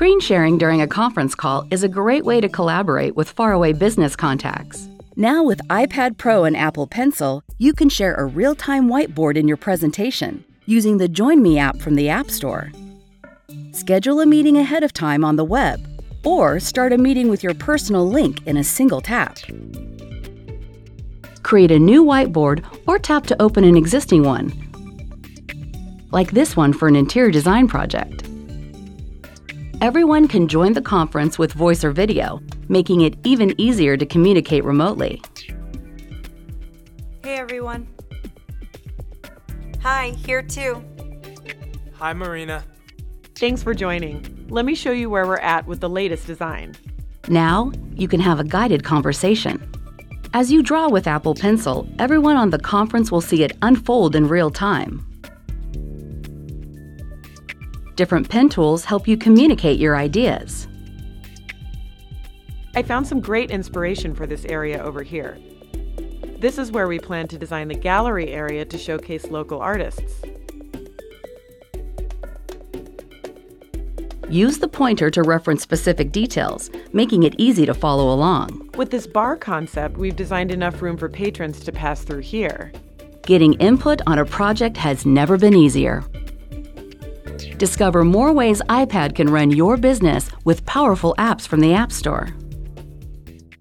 Screen sharing during a conference call is a great way to collaborate with faraway business contacts. Now, with iPad Pro and Apple Pencil, you can share a real time whiteboard in your presentation using the Join.me app from the App Store. Schedule a meeting ahead of time on the web, or start a meeting with your personal link in a single tap. Create a new whiteboard or tap to open an existing one, like this one for an interior design project. Everyone can join the conference with voice or video, making it even easier to communicate remotely. Hey everyone. Hi, here too. Hi, Marina. Thanks for joining. Let me show you where we're at with the latest design. Now, you can have a guided conversation. As you draw with Apple Pencil, everyone on the conference will see it unfold in real time. Different pen tools help you communicate your ideas. I found some great inspiration for this area over here. This is where we plan to design the gallery area to showcase local artists. Use the pointer to reference specific details, making it easy to follow along. With this bar concept, we've designed enough room for patrons to pass through here. Getting input on a project has never been easier. Discover more ways iPad can run your business with powerful apps from the App Store.